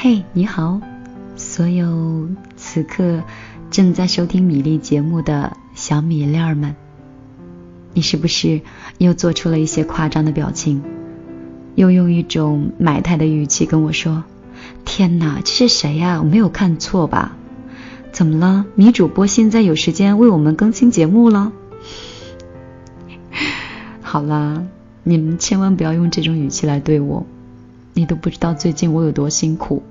嘿，你好，所有此刻正在收听米粒节目的小米粒儿们，你是不是又做出了一些夸张的表情，又用一种埋汰的语气跟我说：“天哪，这是谁呀？我没有看错吧？怎么了？米主播现在有时间为我们更新节目了？” 好啦，你们千万不要用这种语气来对我，你都不知道最近我有多辛苦。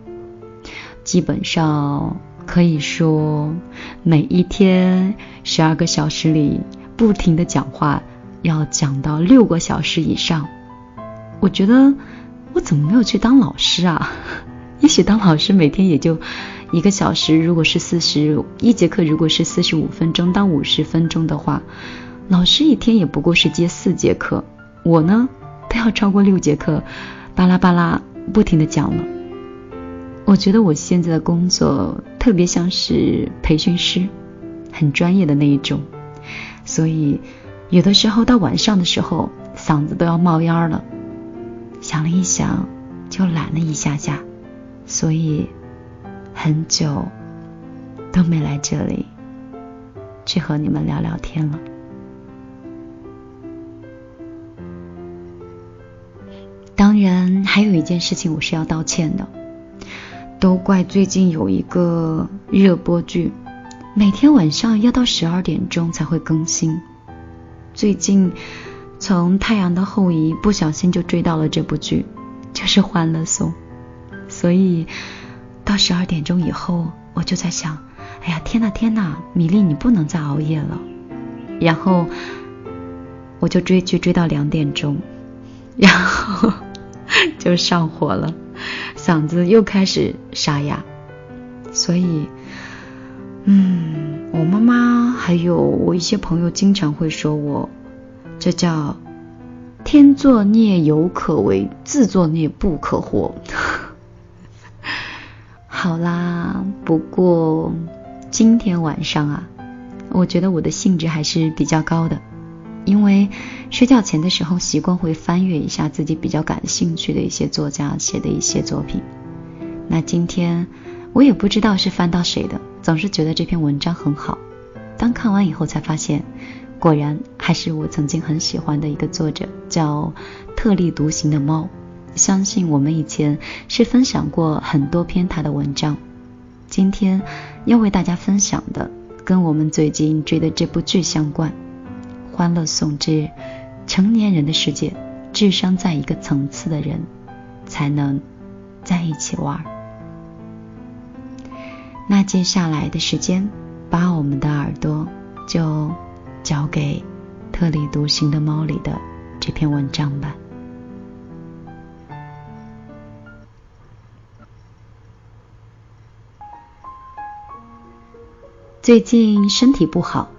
基本上可以说，每一天十二个小时里不停的讲话，要讲到六个小时以上。我觉得我怎么没有去当老师啊？也许当老师每天也就一个小时，如果是四十一节课，如果是四十五分钟到五十分钟的话。老师一天也不过是接四节课，我呢都要超过六节课，巴拉巴拉不停的讲了。我觉得我现在的工作特别像是培训师，很专业的那一种，所以有的时候到晚上的时候嗓子都要冒烟了。想了一想，就懒了一下下，所以很久都没来这里去和你们聊聊天了。还有一件事情我是要道歉的，都怪最近有一个热播剧，每天晚上要到十二点钟才会更新。最近从《太阳的后裔》不小心就追到了这部剧，就是《欢乐颂》，所以到十二点钟以后，我就在想，哎呀，天呐天呐，米粒你不能再熬夜了。然后我就追剧追到两点钟，然后。就上火了，嗓子又开始沙哑，所以，嗯，我妈妈还有我一些朋友经常会说我，这叫天作孽犹可为，自作孽不可活。好啦，不过今天晚上啊，我觉得我的兴致还是比较高的。因为睡觉前的时候，习惯会翻阅一下自己比较感兴趣的一些作家写的一些作品。那今天我也不知道是翻到谁的，总是觉得这篇文章很好。当看完以后，才发现果然还是我曾经很喜欢的一个作者，叫特立独行的猫。相信我们以前是分享过很多篇他的文章。今天要为大家分享的，跟我们最近追的这部剧相关。欢乐颂之成年人的世界，智商在一个层次的人才能在一起玩。那接下来的时间，把我们的耳朵就交给特立独行的猫里的这篇文章吧。最近身体不好。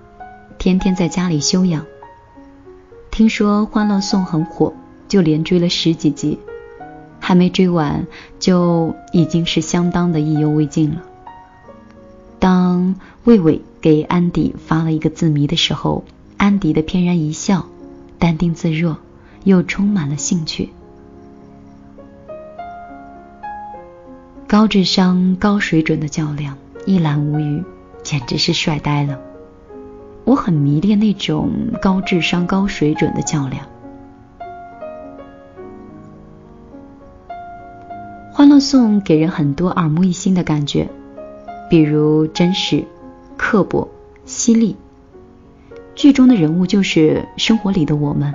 天天在家里休养。听说《欢乐颂》很火，就连追了十几集，还没追完就已经是相当的意犹未尽了。当魏伟给安迪发了一个字谜的时候，安迪的翩然一笑，淡定自若，又充满了兴趣。高智商、高水准的较量，一览无余，简直是帅呆了。我很迷恋那种高智商、高水准的较量。《欢乐颂》给人很多耳目一新的感觉，比如真实、刻薄、犀利。剧中的人物就是生活里的我们。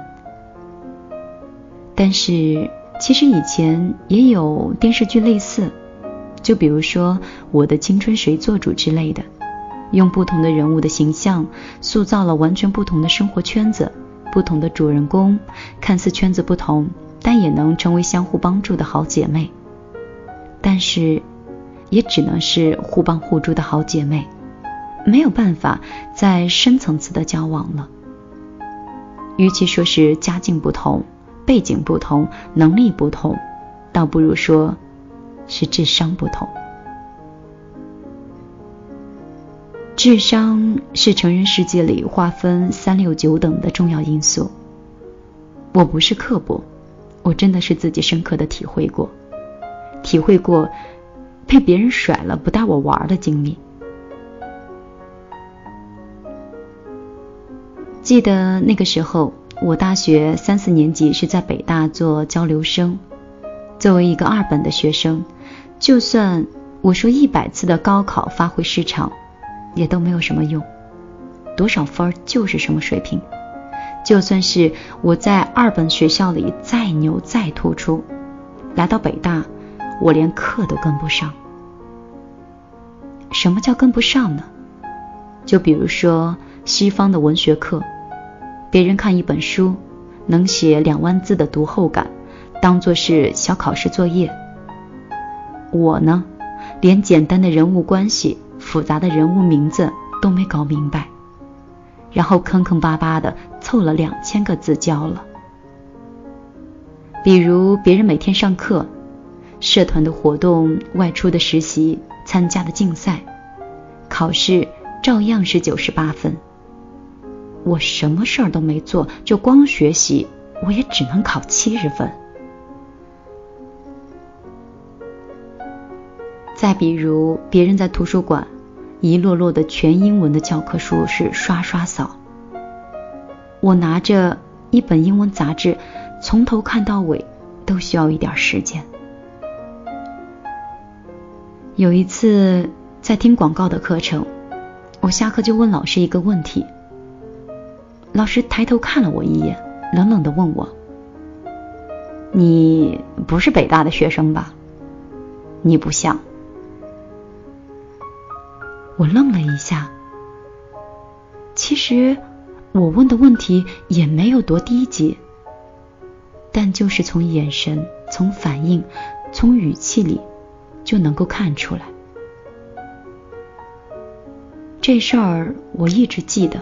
但是，其实以前也有电视剧类似，就比如说《我的青春谁做主》之类的。用不同的人物的形象，塑造了完全不同的生活圈子，不同的主人公，看似圈子不同，但也能成为相互帮助的好姐妹。但是，也只能是互帮互助的好姐妹，没有办法再深层次的交往了。与其说是家境不同、背景不同、能力不同，倒不如说是智商不同。智商是成人世界里划分三六九等的重要因素。我不是刻薄，我真的是自己深刻的体会过，体会过被别人甩了不带我玩的经历。记得那个时候，我大学三四年级是在北大做交流生。作为一个二本的学生，就算我说一百次的高考发挥失常，也都没有什么用。多少分就是什么水平。就算是我在二本学校里再牛再突出，来到北大，我连课都跟不上。什么叫跟不上呢？就比如说西方的文学课。别人看一本书，能写两万字的读后感，当做是小考试作业。我呢，连简单的人物关系、复杂的人物名字都没搞明白，然后坑坑巴巴的凑了两千个字交了。比如别人每天上课、社团的活动、外出的实习、参加的竞赛、考试，照样是九十八分。我什么事儿都没做，就光学习，我也只能考七十分。再比如，别人在图书馆一摞摞的全英文的教科书是刷刷扫，我拿着一本英文杂志，从头看到尾都需要一点时间。有一次在听广告的课程，我下课就问老师一个问题。老师抬头看了我一眼，冷冷的问我：“你不是北大的学生吧？你不像。”我愣了一下。其实我问的问题也没有多低级，但就是从眼神、从反应、从语气里就能够看出来。这事儿我一直记得。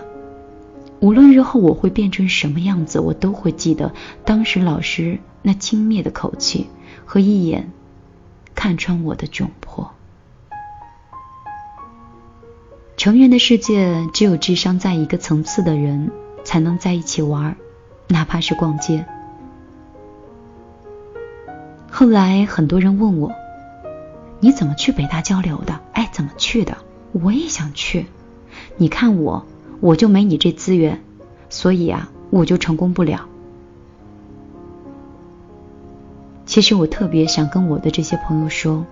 无论日后我会变成什么样子，我都会记得当时老师那轻蔑的口气和一眼看穿我的窘迫。成人的世界，只有智商在一个层次的人才能在一起玩，哪怕是逛街。后来很多人问我，你怎么去北大交流的？哎，怎么去的？我也想去。你看我。我就没你这资源，所以啊，我就成功不了。其实我特别想跟我的这些朋友说，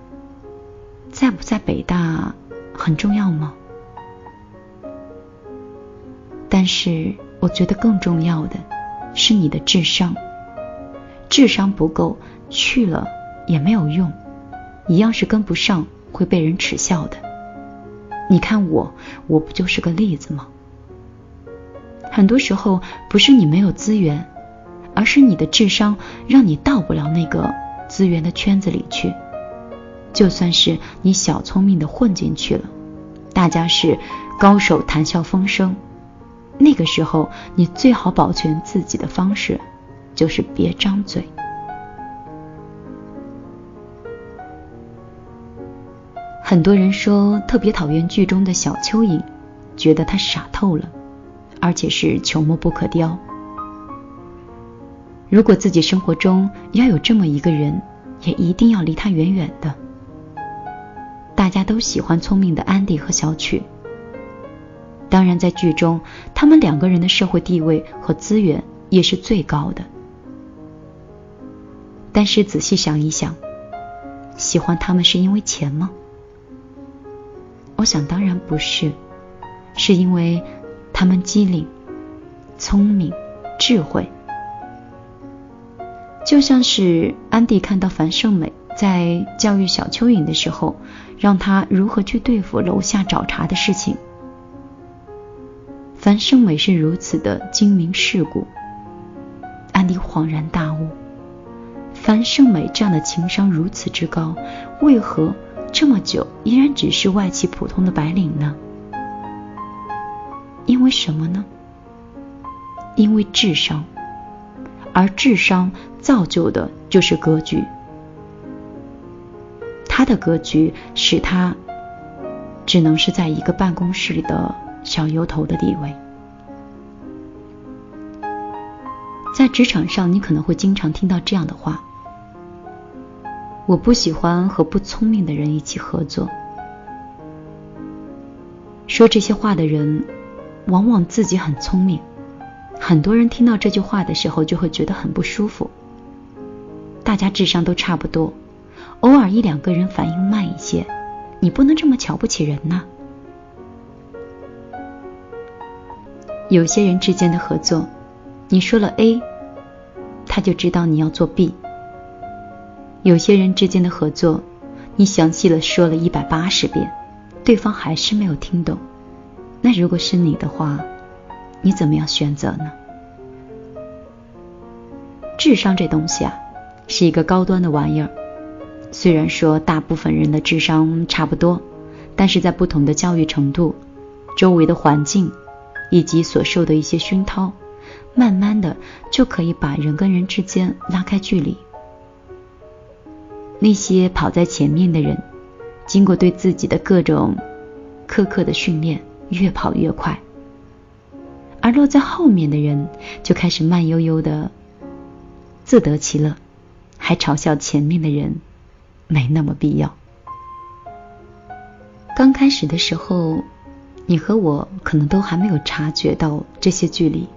在不在北大很重要吗？但是我觉得更重要的是你的智商，智商不够去了也没有用，一样是跟不上，会被人耻笑的。你看我，我不就是个例子吗？很多时候不是你没有资源，而是你的智商让你到不了那个资源的圈子里去。就算是你小聪明的混进去了，大家是高手谈笑风生，那个时候你最好保全自己的方式就是别张嘴。很多人说特别讨厌剧中的小蚯蚓，觉得他傻透了。而且是朽木不可雕。如果自己生活中要有这么一个人，也一定要离他远远的。大家都喜欢聪明的安迪和小曲，当然在剧中，他们两个人的社会地位和资源也是最高的。但是仔细想一想，喜欢他们是因为钱吗？我想当然不是，是因为。他们机灵、聪明、智慧，就像是安迪看到樊胜美在教育小蚯蚓的时候，让他如何去对付楼下找茬的事情。樊胜美是如此的精明世故，安迪恍然大悟：樊胜美这样的情商如此之高，为何这么久依然只是外企普通的白领呢？因为什么呢？因为智商，而智商造就的就是格局。他的格局使他只能是在一个办公室里的小油头的地位。在职场上，你可能会经常听到这样的话：“我不喜欢和不聪明的人一起合作。说这些话的人，往往自己很聪明。很多人听到这句话的时候，就会觉得很不舒服。大家智商都差不多，偶尔一两个人反应慢一些，你不能这么瞧不起人呐。有些人之间的合作，你说了 A，他就知道你要做 B。有些人之间的合作，你详细的说了一百八十遍，对方还是没有听懂。那如果是你的话，你怎么样选择呢？智商这东西啊，是一个高端的玩意儿。虽然说大部分人的智商差不多，但是在不同的教育程度、周围的环境以及所受的一些熏陶，慢慢的就可以把人跟人之间拉开距离。那些跑在前面的人，经过对自己的各种苛刻的训练，越跑越快；而落在后面的人，就开始慢悠悠的自得其乐，还嘲笑前面的人没那么必要。刚开始的时候，你和我可能都还没有察觉到这些距离，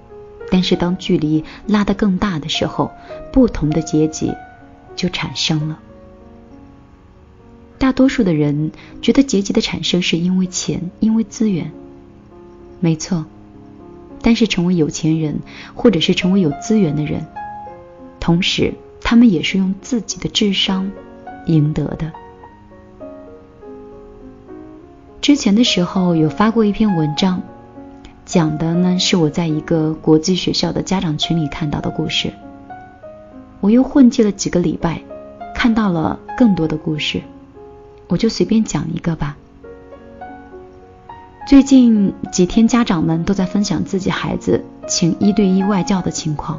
但是当距离拉得更大的时候，不同的阶级就产生了。大多数的人觉得阶级的产生是因为钱，因为资源，没错。但是成为有钱人，或者是成为有资源的人，同时他们也是用自己的智商赢得的。之前的时候有发过一篇文章，讲的呢是我在一个国际学校的家长群里看到的故事。我又混迹了几个礼拜，看到了更多的故事。我就随便讲一个吧。最近几天，家长们都在分享自己孩子请一对一外教的情况，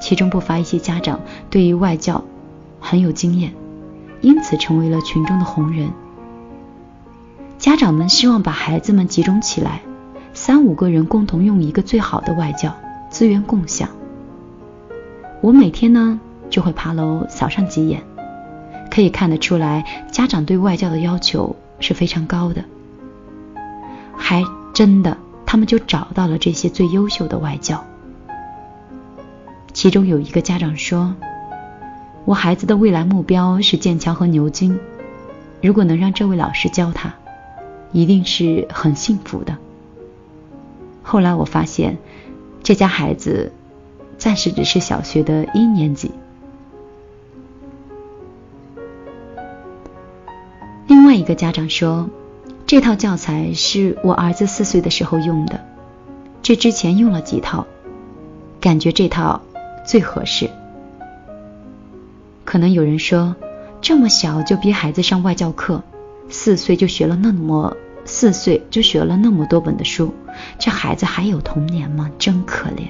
其中不乏一些家长对于外教很有经验，因此成为了群中的红人。家长们希望把孩子们集中起来，三五个人共同用一个最好的外教，资源共享。我每天呢就会爬楼扫上几眼。可以看得出来，家长对外教的要求是非常高的。还真的，他们就找到了这些最优秀的外教。其中有一个家长说：“我孩子的未来目标是剑桥和牛津，如果能让这位老师教他，一定是很幸福的。”后来我发现，这家孩子暂时只是小学的一年级。另外一个家长说，这套教材是我儿子四岁的时候用的，这之前用了几套，感觉这套最合适。可能有人说，这么小就逼孩子上外教课，四岁就学了那么四岁就学了那么多本的书，这孩子还有童年吗？真可怜。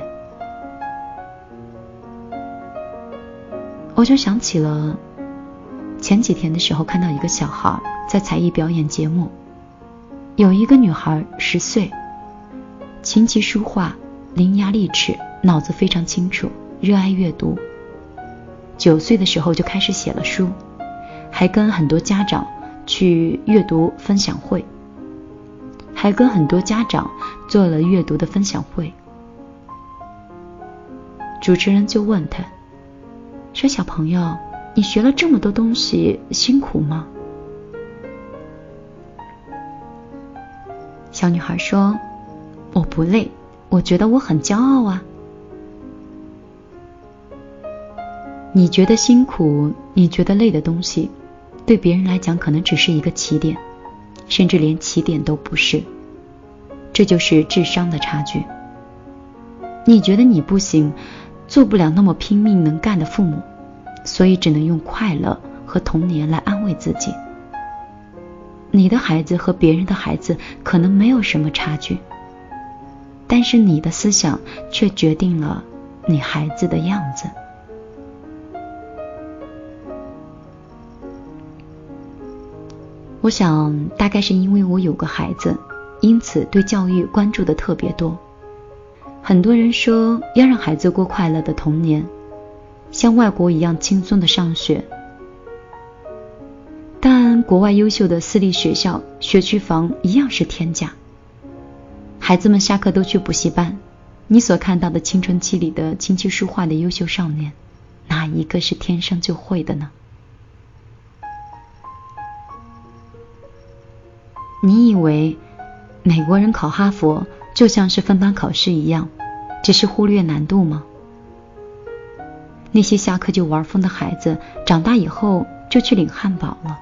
我就想起了。前几天的时候，看到一个小孩在才艺表演节目，有一个女孩十岁，琴棋书画伶牙俐齿，脑子非常清楚，热爱阅读。九岁的时候就开始写了书，还跟很多家长去阅读分享会，还跟很多家长做了阅读的分享会。主持人就问他，说：“小朋友。”你学了这么多东西，辛苦吗？小女孩说：“我不累，我觉得我很骄傲啊。”你觉得辛苦、你觉得累的东西，对别人来讲可能只是一个起点，甚至连起点都不是。这就是智商的差距。你觉得你不行，做不了那么拼命能干的父母。所以只能用快乐和童年来安慰自己。你的孩子和别人的孩子可能没有什么差距，但是你的思想却决定了你孩子的样子。我想，大概是因为我有个孩子，因此对教育关注的特别多。很多人说要让孩子过快乐的童年。像外国一样轻松的上学，但国外优秀的私立学校，学区房一样是天价。孩子们下课都去补习班，你所看到的青春期里的琴棋书画的优秀少年，哪一个是天生就会的呢？你以为美国人考哈佛就像是分班考试一样，只是忽略难度吗？那些下课就玩疯的孩子，长大以后就去领汉堡了。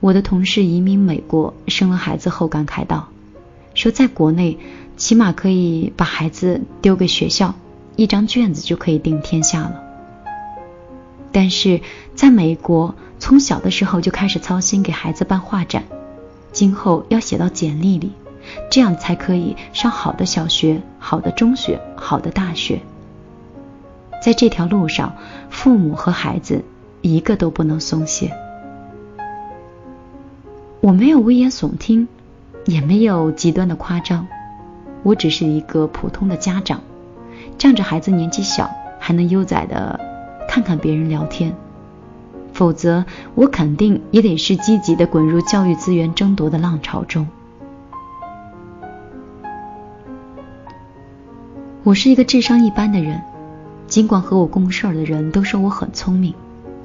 我的同事移民美国，生了孩子后感慨道：“说在国内起码可以把孩子丢给学校，一张卷子就可以定天下了。但是在美国，从小的时候就开始操心给孩子办画展，今后要写到简历里，这样才可以上好的小学、好的中学、好的大学。在这条路上，父母和孩子一个都不能松懈。”我没有危言耸听，也没有极端的夸张，我只是一个普通的家长，仗着孩子年纪小，还能悠哉的看看别人聊天。否则，我肯定也得是积极的滚入教育资源争夺的浪潮中。我是一个智商一般的人，尽管和我共事的人都说我很聪明，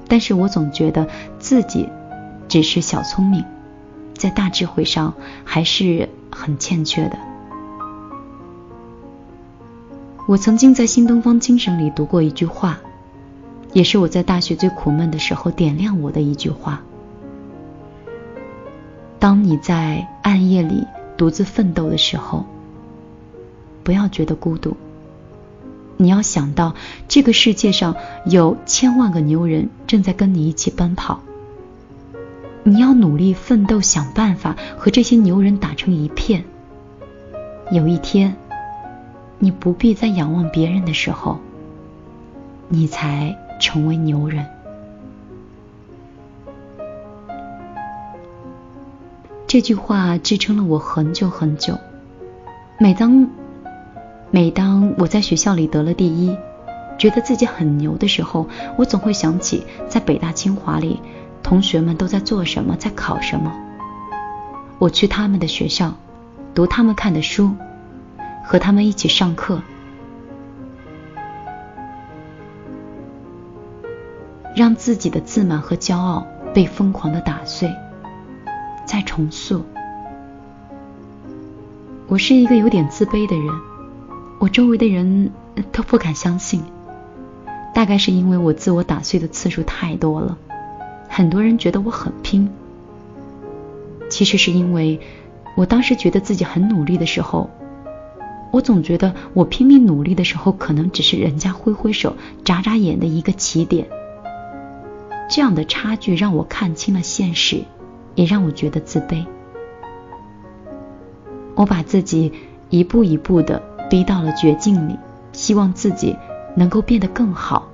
但是我总觉得自己只是小聪明。在大智慧上还是很欠缺的。我曾经在新东方精神里读过一句话，也是我在大学最苦闷的时候点亮我的一句话：当你在暗夜里独自奋斗的时候，不要觉得孤独，你要想到这个世界上有千万个牛人正在跟你一起奔跑。你要努力奋斗，想办法和这些牛人打成一片。有一天，你不必再仰望别人的时候，你才成为牛人。这句话支撑了我很久很久。每当每当我在学校里得了第一，觉得自己很牛的时候，我总会想起在北大清华里。同学们都在做什么，在考什么？我去他们的学校，读他们看的书，和他们一起上课，让自己的自满和骄傲被疯狂的打碎，再重塑。我是一个有点自卑的人，我周围的人都不敢相信，大概是因为我自我打碎的次数太多了。很多人觉得我很拼，其实是因为我当时觉得自己很努力的时候，我总觉得我拼命努力的时候，可能只是人家挥挥手、眨眨眼的一个起点。这样的差距让我看清了现实，也让我觉得自卑。我把自己一步一步的逼到了绝境里，希望自己能够变得更好。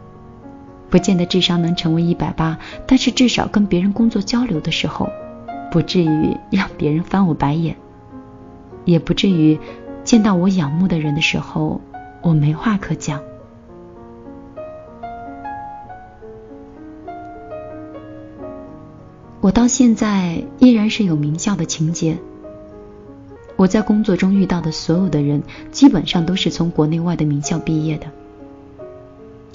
不见得智商能成为一百八，但是至少跟别人工作交流的时候，不至于让别人翻我白眼，也不至于见到我仰慕的人的时候，我没话可讲。我到现在依然是有名校的情节。我在工作中遇到的所有的人，基本上都是从国内外的名校毕业的。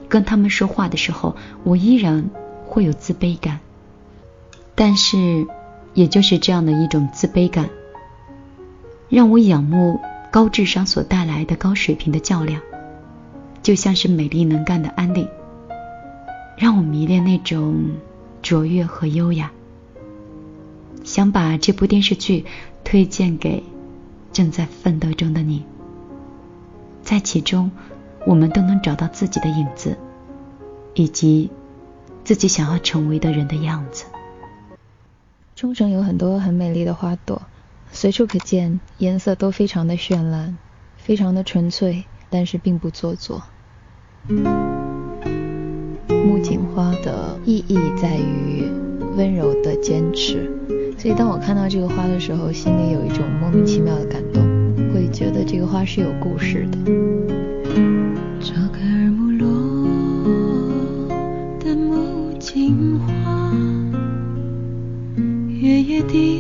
跟他们说话的时候，我依然会有自卑感。但是，也就是这样的一种自卑感，让我仰慕高智商所带来的高水平的较量，就像是美丽能干的安利，让我迷恋那种卓越和优雅。想把这部电视剧推荐给正在奋斗中的你，在其中。我们都能找到自己的影子，以及自己想要成为的人的样子。冲绳有很多很美丽的花朵，随处可见，颜色都非常的绚烂，非常的纯粹，但是并不做作。木槿花的意义在于温柔的坚持，所以当我看到这个花的时候，心里有一种莫名其妙的感动，会觉得这个花是有故事的。这个日暮落的木槿花，夜低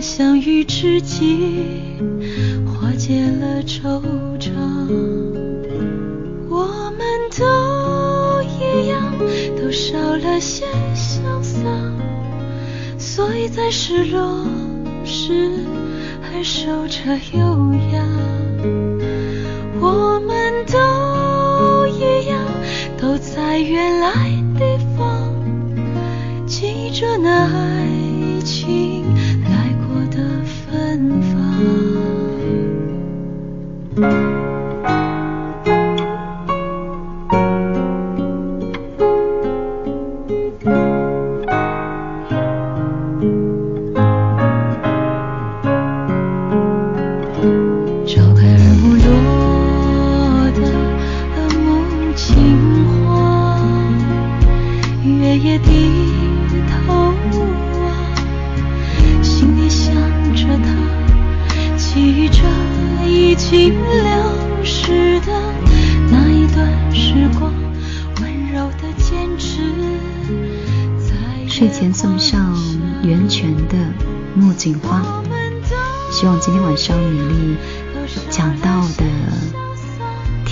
相遇之际，化解了惆怅。我们都一样，都少了些潇洒，所以在失落时还守着优雅。我们。都一样，都在原来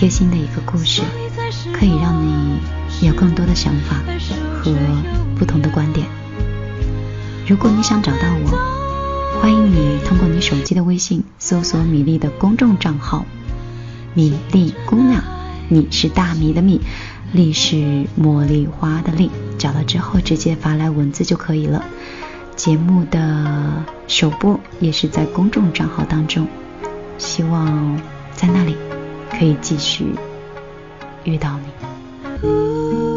贴心的一个故事，可以让你有更多的想法和不同的观点。如果你想找到我，欢迎你通过你手机的微信搜索米粒的公众账号“米粒姑娘”，米是大米的米。粒是茉莉花的粒，找到之后直接发来文字就可以了。节目的首播也是在公众账号当中，希望在那里可以继续遇到你。